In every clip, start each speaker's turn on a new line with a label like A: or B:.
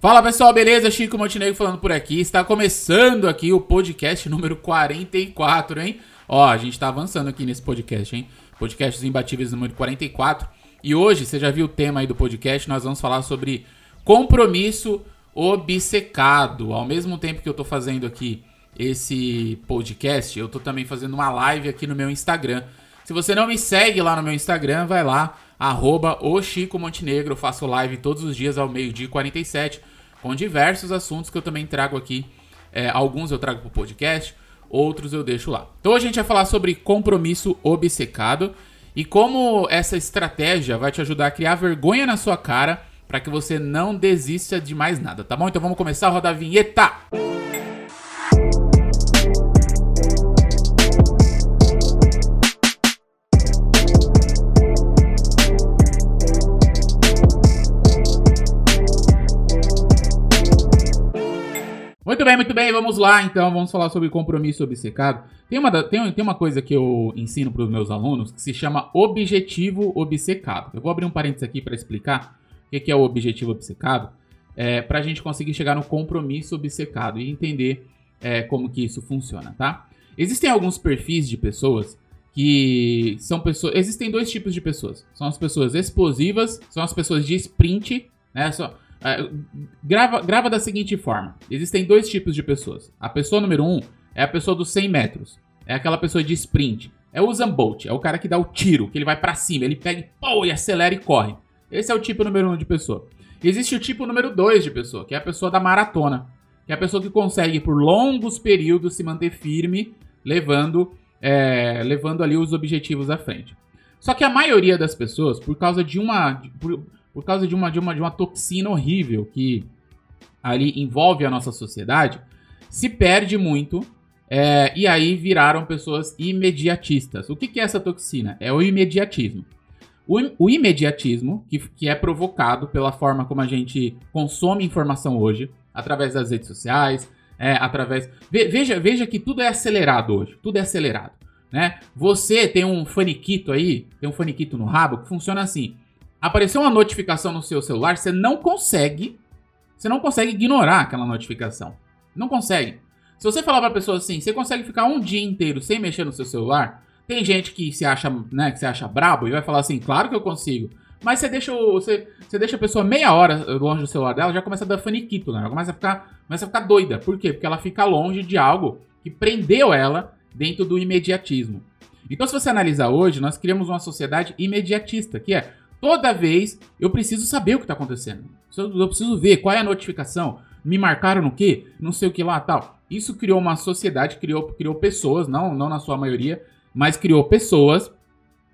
A: Fala pessoal, beleza? Chico Montenegro falando por aqui. Está começando aqui o podcast número 44, hein? Ó, a gente tá avançando aqui nesse podcast, hein? Podcast Imbatíveis número 44. E hoje, você já viu o tema aí do podcast, nós vamos falar sobre compromisso obcecado. Ao mesmo tempo que eu tô fazendo aqui esse podcast, eu tô também fazendo uma live aqui no meu Instagram. Se você não me segue lá no meu Instagram, vai lá, arroba o Chico Montenegro. Faço live todos os dias ao meio-dia e 47, com diversos assuntos que eu também trago aqui. É, alguns eu trago pro podcast, outros eu deixo lá. Então a gente vai falar sobre compromisso obcecado e como essa estratégia vai te ajudar a criar vergonha na sua cara para que você não desista de mais nada, tá bom? Então vamos começar a rodar a vinheta! Muito bem, muito bem, vamos lá então, vamos falar sobre compromisso obcecado. Tem uma, tem, tem uma coisa que eu ensino para os meus alunos que se chama objetivo obcecado. Eu vou abrir um parênteses aqui para explicar o que é o objetivo obcecado, é, para a gente conseguir chegar no compromisso obcecado e entender é, como que isso funciona, tá? Existem alguns perfis de pessoas que são pessoas. Existem dois tipos de pessoas. São as pessoas explosivas, são as pessoas de sprint, né? É, grava, grava da seguinte forma: existem dois tipos de pessoas. A pessoa número um é a pessoa dos 100 metros. É aquela pessoa de sprint. É o Usain Bolt, é o cara que dá o tiro, que ele vai para cima, ele pega e, e acelera e corre. Esse é o tipo número um de pessoa. Existe o tipo número dois de pessoa, que é a pessoa da maratona. Que é a pessoa que consegue, por longos períodos, se manter firme, levando, é, levando ali os objetivos à frente. Só que a maioria das pessoas, por causa de uma. Por, por causa de uma, de, uma, de uma toxina horrível que ali envolve a nossa sociedade, se perde muito é, e aí viraram pessoas imediatistas. O que, que é essa toxina? É o imediatismo. O, o, imediatismo, que, que é provocado pela forma como a gente consome informação hoje, através das redes sociais, é, através. Ve, veja, veja que tudo é acelerado hoje. Tudo é acelerado. Né? Você tem um faniquito aí, tem um faniquito no rabo que funciona assim apareceu uma notificação no seu celular, você não consegue, você não consegue ignorar aquela notificação. Não consegue. Se você falar pra pessoa assim, você consegue ficar um dia inteiro sem mexer no seu celular? Tem gente que se acha, né, que se acha brabo e vai falar assim, claro que eu consigo. Mas você deixa, você, você deixa a pessoa meia hora longe do celular dela, já começa a dar faniquito, né? Ela começa a ficar, começa a ficar doida. Por quê? Porque ela fica longe de algo que prendeu ela dentro do imediatismo. Então, se você analisar hoje, nós criamos uma sociedade imediatista, que é Toda vez eu preciso saber o que está acontecendo. Eu preciso ver qual é a notificação. Me marcaram no quê? Não sei o que lá tal. Isso criou uma sociedade, criou, criou pessoas, não, não na sua maioria, mas criou pessoas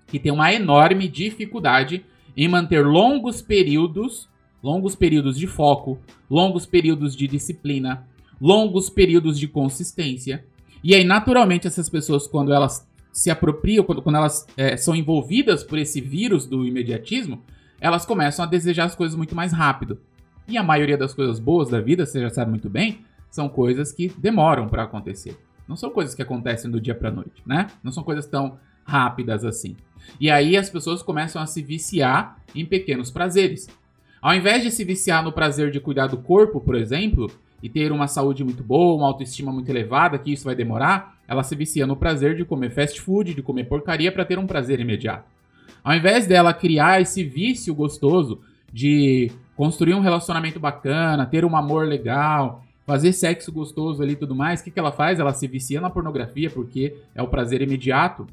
A: que têm uma enorme dificuldade em manter longos períodos, longos períodos de foco, longos períodos de disciplina, longos períodos de consistência. E aí, naturalmente, essas pessoas, quando elas se apropriam, quando, quando elas é, são envolvidas por esse vírus do imediatismo, elas começam a desejar as coisas muito mais rápido. E a maioria das coisas boas da vida, você já sabe muito bem, são coisas que demoram para acontecer. Não são coisas que acontecem do dia para noite, né? Não são coisas tão rápidas assim. E aí as pessoas começam a se viciar em pequenos prazeres. Ao invés de se viciar no prazer de cuidar do corpo, por exemplo, e ter uma saúde muito boa, uma autoestima muito elevada, que isso vai demorar, ela se vicia no prazer de comer fast food, de comer porcaria para ter um prazer imediato. Ao invés dela criar esse vício gostoso de construir um relacionamento bacana, ter um amor legal, fazer sexo gostoso ali e tudo mais, o que, que ela faz? Ela se vicia na pornografia porque é o prazer imediato.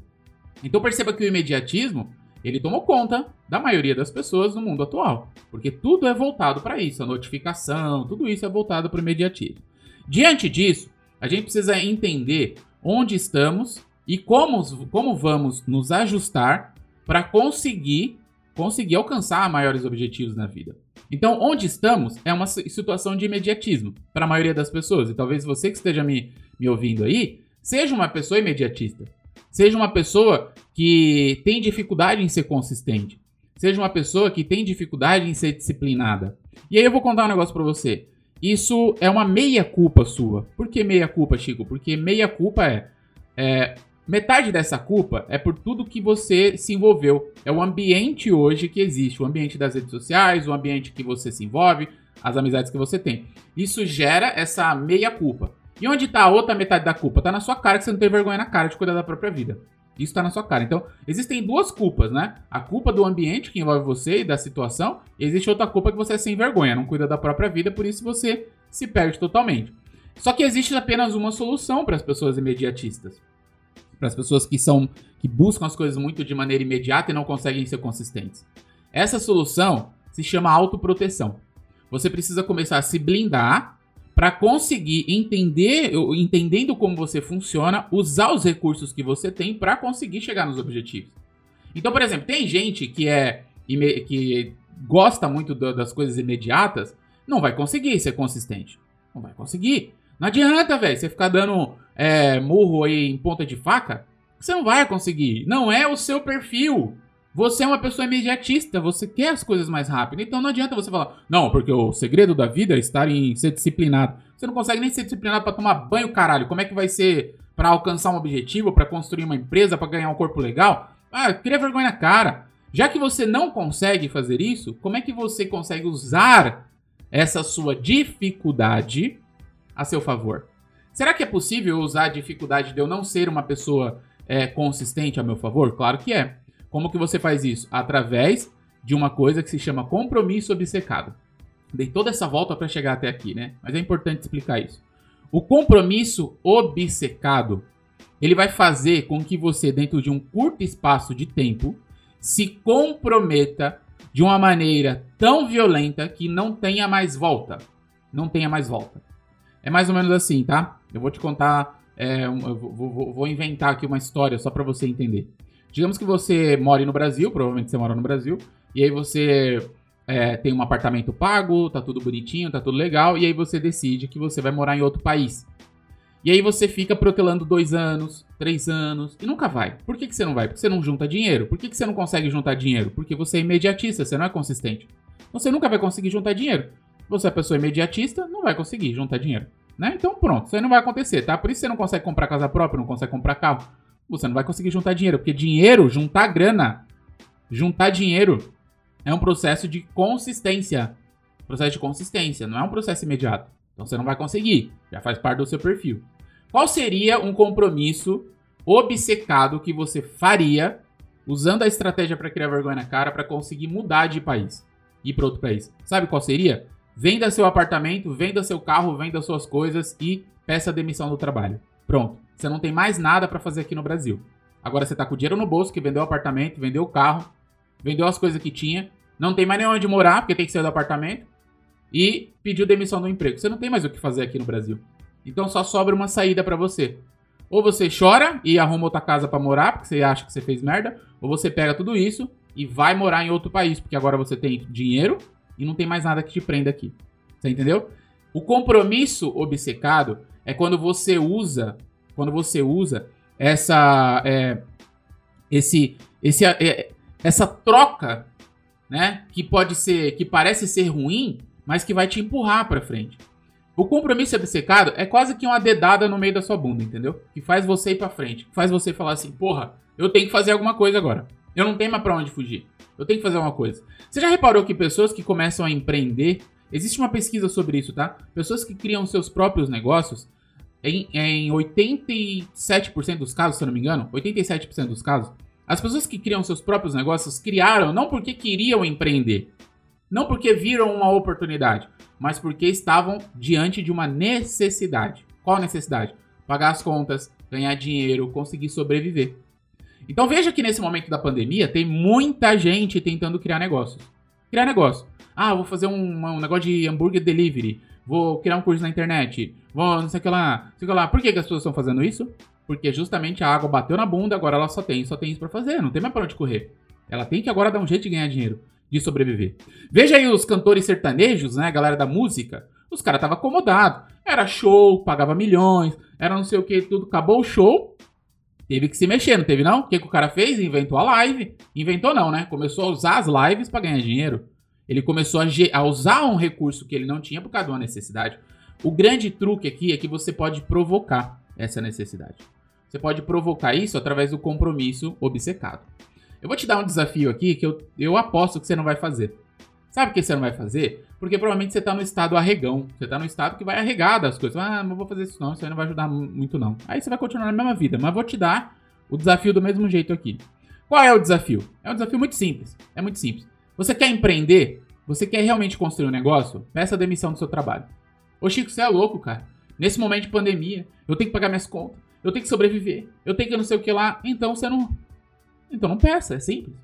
A: Então perceba que o imediatismo ele tomou conta da maioria das pessoas no mundo atual, porque tudo é voltado para isso, a notificação, tudo isso é voltado para o imediatismo. Diante disso, a gente precisa entender onde estamos e como, como vamos nos ajustar para conseguir conseguir alcançar maiores objetivos na vida. Então, onde estamos é uma situação de imediatismo para a maioria das pessoas. E talvez você que esteja me, me ouvindo aí seja uma pessoa imediatista. Seja uma pessoa que tem dificuldade em ser consistente. Seja uma pessoa que tem dificuldade em ser disciplinada. E aí eu vou contar um negócio para você. Isso é uma meia culpa sua. Por que meia culpa, Chico? Porque meia culpa é, é metade dessa culpa é por tudo que você se envolveu. É o ambiente hoje que existe, o ambiente das redes sociais, o ambiente que você se envolve, as amizades que você tem. Isso gera essa meia culpa. E onde tá a outra metade da culpa? Tá na sua cara que você não tem vergonha na cara de cuidar da própria vida. Isso está na sua cara. Então, existem duas culpas, né? A culpa do ambiente que envolve você e da situação. E existe outra culpa que você é sem vergonha, não cuida da própria vida, por isso você se perde totalmente. Só que existe apenas uma solução para as pessoas imediatistas. Para as pessoas que são que buscam as coisas muito de maneira imediata e não conseguem ser consistentes. Essa solução se chama autoproteção. Você precisa começar a se blindar para conseguir entender, entendendo como você funciona, usar os recursos que você tem para conseguir chegar nos objetivos. Então, por exemplo, tem gente que é que gosta muito das coisas imediatas, não vai conseguir ser consistente. Não vai conseguir. Não adianta, velho, você ficar dando é, murro aí em ponta de faca. Você não vai conseguir. Não é o seu perfil. Você é uma pessoa imediatista, você quer as coisas mais rápido. Então não adianta você falar, não, porque o segredo da vida é estar em ser disciplinado. Você não consegue nem ser disciplinado para tomar banho, caralho. Como é que vai ser para alcançar um objetivo, para construir uma empresa, para ganhar um corpo legal? Ah, cria vergonha na cara. Já que você não consegue fazer isso, como é que você consegue usar essa sua dificuldade a seu favor? Será que é possível usar a dificuldade de eu não ser uma pessoa é, consistente a meu favor? Claro que é. Como que você faz isso? Através de uma coisa que se chama compromisso obcecado. Dei toda essa volta para chegar até aqui, né? Mas é importante explicar isso. O compromisso obcecado, ele vai fazer com que você, dentro de um curto espaço de tempo, se comprometa de uma maneira tão violenta que não tenha mais volta. Não tenha mais volta. É mais ou menos assim, tá? Eu vou te contar, é, eu vou, vou, vou inventar aqui uma história só para você entender. Digamos que você mora no Brasil, provavelmente você mora no Brasil, e aí você é, tem um apartamento pago, tá tudo bonitinho, tá tudo legal, e aí você decide que você vai morar em outro país. E aí você fica protelando dois anos, três anos, e nunca vai. Por que, que você não vai? Porque você não junta dinheiro. Por que, que você não consegue juntar dinheiro? Porque você é imediatista, você não é consistente. Você nunca vai conseguir juntar dinheiro. Você é pessoa imediatista, não vai conseguir juntar dinheiro. Né? Então pronto, isso aí não vai acontecer, tá? Por isso você não consegue comprar casa própria, não consegue comprar carro você não vai conseguir juntar dinheiro, porque dinheiro, juntar grana, juntar dinheiro é um processo de consistência. Processo de consistência, não é um processo imediato. Então você não vai conseguir, já faz parte do seu perfil. Qual seria um compromisso obcecado que você faria usando a estratégia para criar vergonha na cara para conseguir mudar de país e ir para outro país? Sabe qual seria? Venda seu apartamento, venda seu carro, venda suas coisas e peça demissão do trabalho. Pronto. Você não tem mais nada para fazer aqui no Brasil. Agora você tá com o dinheiro no bolso, que vendeu o apartamento, vendeu o carro, vendeu as coisas que tinha, não tem mais nem onde morar, porque tem que sair do apartamento, e pediu demissão do emprego. Você não tem mais o que fazer aqui no Brasil. Então só sobra uma saída para você. Ou você chora e arruma outra casa para morar, porque você acha que você fez merda, ou você pega tudo isso e vai morar em outro país, porque agora você tem dinheiro e não tem mais nada que te prenda aqui. Você entendeu? O compromisso obcecado é quando você usa quando você usa essa é, esse esse é, essa troca, né, que pode ser que parece ser ruim, mas que vai te empurrar para frente. O compromisso obcecado é quase que uma dedada no meio da sua bunda, entendeu? Que faz você ir para frente, que faz você falar assim: "Porra, eu tenho que fazer alguma coisa agora. Eu não tenho mais para onde fugir. Eu tenho que fazer alguma coisa". Você já reparou que pessoas que começam a empreender, existe uma pesquisa sobre isso, tá? Pessoas que criam seus próprios negócios, em, em 87% dos casos, se eu não me engano, 87% dos casos, as pessoas que criam seus próprios negócios criaram não porque queriam empreender, não porque viram uma oportunidade, mas porque estavam diante de uma necessidade. Qual necessidade? Pagar as contas, ganhar dinheiro, conseguir sobreviver. Então veja que nesse momento da pandemia tem muita gente tentando criar negócios. Criar negócio. Ah, vou fazer um, um negócio de hambúrguer delivery vou criar um curso na internet, vou não sei o que lá, não sei o que lá. Por que, que as pessoas estão fazendo isso? Porque justamente a água bateu na bunda, agora ela só tem, só tem isso para fazer, não tem mais para onde correr. Ela tem que agora dar um jeito de ganhar dinheiro, de sobreviver. Veja aí os cantores sertanejos, né, a galera da música. Os caras estavam acomodados. Era show, pagava milhões, era não sei o que, tudo. Acabou o show, teve que se mexer, não teve não? O que, que o cara fez? Inventou a live. Inventou não, né? Começou a usar as lives para ganhar dinheiro. Ele começou a, a, usar um recurso que ele não tinha por causa de uma necessidade. O grande truque aqui é que você pode provocar essa necessidade. Você pode provocar isso através do compromisso obcecado. Eu vou te dar um desafio aqui que eu, eu aposto que você não vai fazer. Sabe o que você não vai fazer? Porque provavelmente você tá no estado arregão. Você tá no estado que vai arregar das coisas. Ah, não vou fazer isso não, isso aí não vai ajudar muito não. Aí você vai continuar na mesma vida. Mas vou te dar o desafio do mesmo jeito aqui. Qual é o desafio? É um desafio muito simples. É muito simples. Você quer empreender? Você quer realmente construir um negócio? Peça a demissão do seu trabalho. Ô Chico, você é louco, cara. Nesse momento de pandemia, eu tenho que pagar minhas contas, eu tenho que sobreviver, eu tenho que não sei o que lá. Então você não. Então não peça, é simples.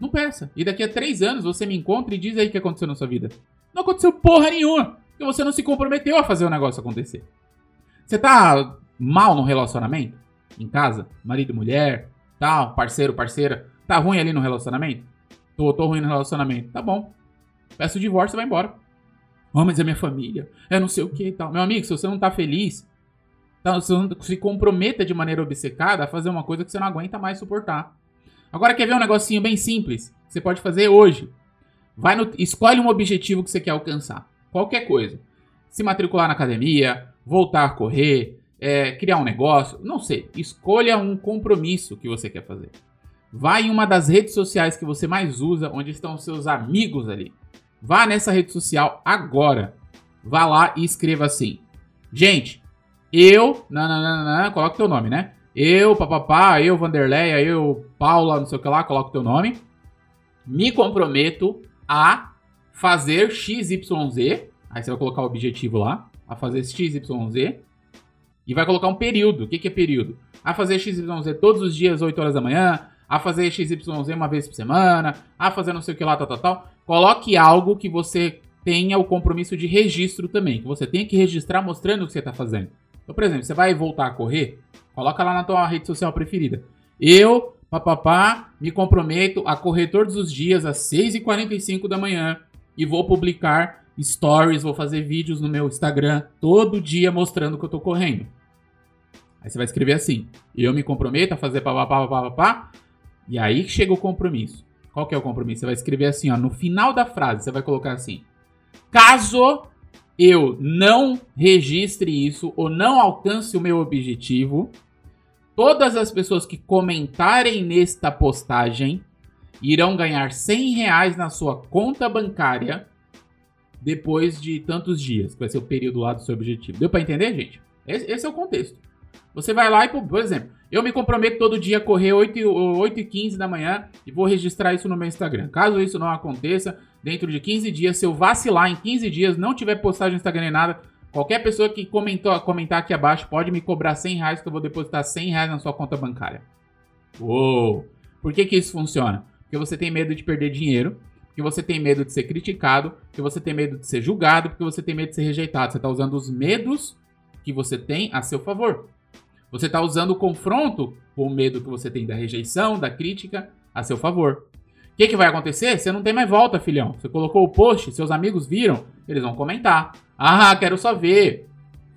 A: Não peça. E daqui a três anos você me encontra e diz aí o que aconteceu na sua vida. Não aconteceu porra nenhuma. Porque você não se comprometeu a fazer o negócio acontecer. Você tá mal no relacionamento? Em casa? Marido mulher? Tal, parceiro, parceira? Tá ruim ali no relacionamento? Tô, tô ruim no relacionamento. Tá bom. Peço o divórcio e vai embora. Oh, mas é minha família. É não sei o que e tal. Meu amigo, se você não tá feliz, tá, você não se comprometa de maneira obcecada a fazer uma coisa que você não aguenta mais suportar. Agora quer ver um negocinho bem simples? Você pode fazer hoje. Vai no, escolhe um objetivo que você quer alcançar. Qualquer coisa. Se matricular na academia, voltar a correr, é, criar um negócio, não sei. Escolha um compromisso que você quer fazer. Vá em uma das redes sociais que você mais usa, onde estão seus amigos ali. Vá nessa rede social agora. Vá lá e escreva assim. Gente, eu. Nananana, coloca teu nome, né? Eu, papapá, eu, Vanderleia, eu, Paula, não sei o que lá, coloca teu nome. Me comprometo a fazer XYZ. Aí você vai colocar o objetivo lá. A fazer XYZ. E vai colocar um período. O que, que é período? A fazer XYZ todos os dias, 8 horas da manhã. A fazer XYZ uma vez por semana. A fazer não sei o que lá, tal, tal, tal. Coloque algo que você tenha o compromisso de registro também, que você tenha que registrar mostrando o que você está fazendo. Então, por exemplo, você vai voltar a correr, coloca lá na tua rede social preferida. Eu, papapá, me comprometo a correr todos os dias às 6h45 da manhã e vou publicar stories, vou fazer vídeos no meu Instagram todo dia mostrando que eu tô correndo. Aí você vai escrever assim: eu me comprometo a fazer papapá, papapá, e aí chega o compromisso. Qual que é o compromisso? Você vai escrever assim, ó, no final da frase, você vai colocar assim: caso eu não registre isso ou não alcance o meu objetivo, todas as pessoas que comentarem nesta postagem irão ganhar 100 reais na sua conta bancária depois de tantos dias, que vai ser o período lá do seu objetivo. Deu para entender, gente? Esse, esse, é o contexto. Você vai lá e, por exemplo, eu me comprometo todo dia a correr 8, 8 e 15 da manhã e vou registrar isso no meu Instagram. Caso isso não aconteça, dentro de 15 dias, se eu vacilar em 15 dias, não tiver postagem no Instagram nem nada, qualquer pessoa que comentou, comentar aqui abaixo pode me cobrar 100 reais que eu vou depositar 100 reais na sua conta bancária. Uou! Por que, que isso funciona? Porque você tem medo de perder dinheiro, porque você tem medo de ser criticado, porque você tem medo de ser julgado, porque você tem medo de ser rejeitado. Você está usando os medos que você tem a seu favor. Você está usando o confronto com o medo que você tem da rejeição, da crítica, a seu favor. O que, que vai acontecer? Você não tem mais volta, filhão. Você colocou o post, seus amigos viram, eles vão comentar. Ah, quero só ver.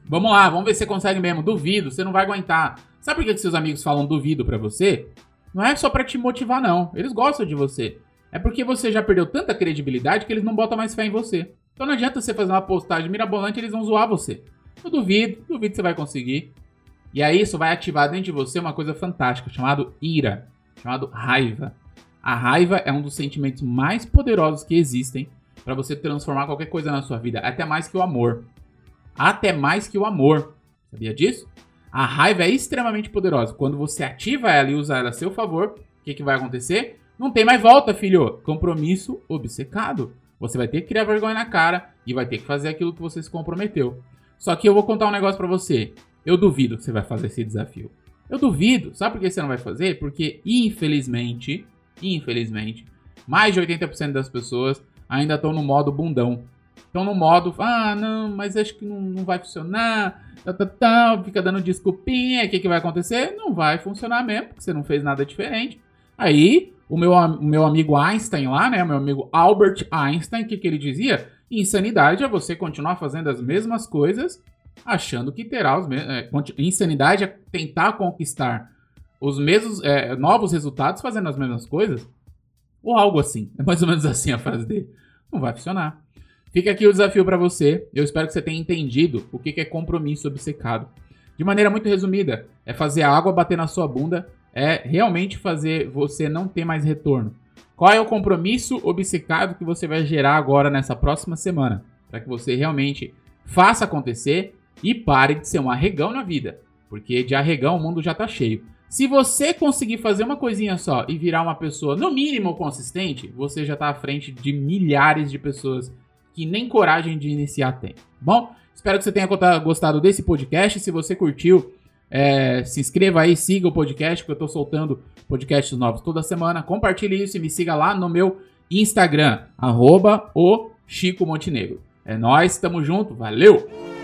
A: Vamos lá, vamos ver se você consegue mesmo. Duvido, você não vai aguentar. Sabe por que, que seus amigos falam duvido para você? Não é só para te motivar, não. Eles gostam de você. É porque você já perdeu tanta credibilidade que eles não botam mais fé em você. Então não adianta você fazer uma postagem mirabolante, eles vão zoar você. Eu duvido, duvido que você vai conseguir. E aí isso vai ativar dentro de você uma coisa fantástica, chamado ira, chamado raiva. A raiva é um dos sentimentos mais poderosos que existem para você transformar qualquer coisa na sua vida, até mais que o amor. Até mais que o amor. Sabia disso? A raiva é extremamente poderosa. Quando você ativa ela e usa ela a seu favor, o que, que vai acontecer? Não tem mais volta, filho. Compromisso obcecado. Você vai ter que criar vergonha na cara e vai ter que fazer aquilo que você se comprometeu. Só que eu vou contar um negócio para você. Eu duvido que você vai fazer esse desafio. Eu duvido. Sabe por que você não vai fazer? Porque, infelizmente, infelizmente, mais de 80% das pessoas ainda estão no modo bundão. Estão no modo, ah, não, mas acho que não, não vai funcionar, tá, tá, tá, fica dando desculpinha, o que, que vai acontecer? Não vai funcionar mesmo, porque você não fez nada diferente. Aí, o meu, o meu amigo Einstein lá, né, o meu amigo Albert Einstein, o que, que ele dizia? Insanidade é você continuar fazendo as mesmas coisas achando que terá os mesmos. É, insanidade é tentar conquistar os mesmos é, novos resultados fazendo as mesmas coisas. Ou algo assim. É mais ou menos assim a frase dele. Não vai funcionar. Fica aqui o desafio para você. Eu espero que você tenha entendido o que é compromisso obcecado. De maneira muito resumida, é fazer a água bater na sua bunda, é realmente fazer você não ter mais retorno. Qual é o compromisso obcecado que você vai gerar agora nessa próxima semana? Para que você realmente faça acontecer e pare de ser um arregão na vida. Porque de arregão o mundo já tá cheio. Se você conseguir fazer uma coisinha só e virar uma pessoa, no mínimo, consistente, você já tá à frente de milhares de pessoas que nem coragem de iniciar tem. Bom, espero que você tenha gostado desse podcast. Se você curtiu, é, se inscreva aí, siga o podcast, porque eu tô soltando podcasts novos toda semana. Compartilhe isso e me siga lá no meu Instagram, arroba o Chico Montenegro. É nóis, tamo junto, valeu!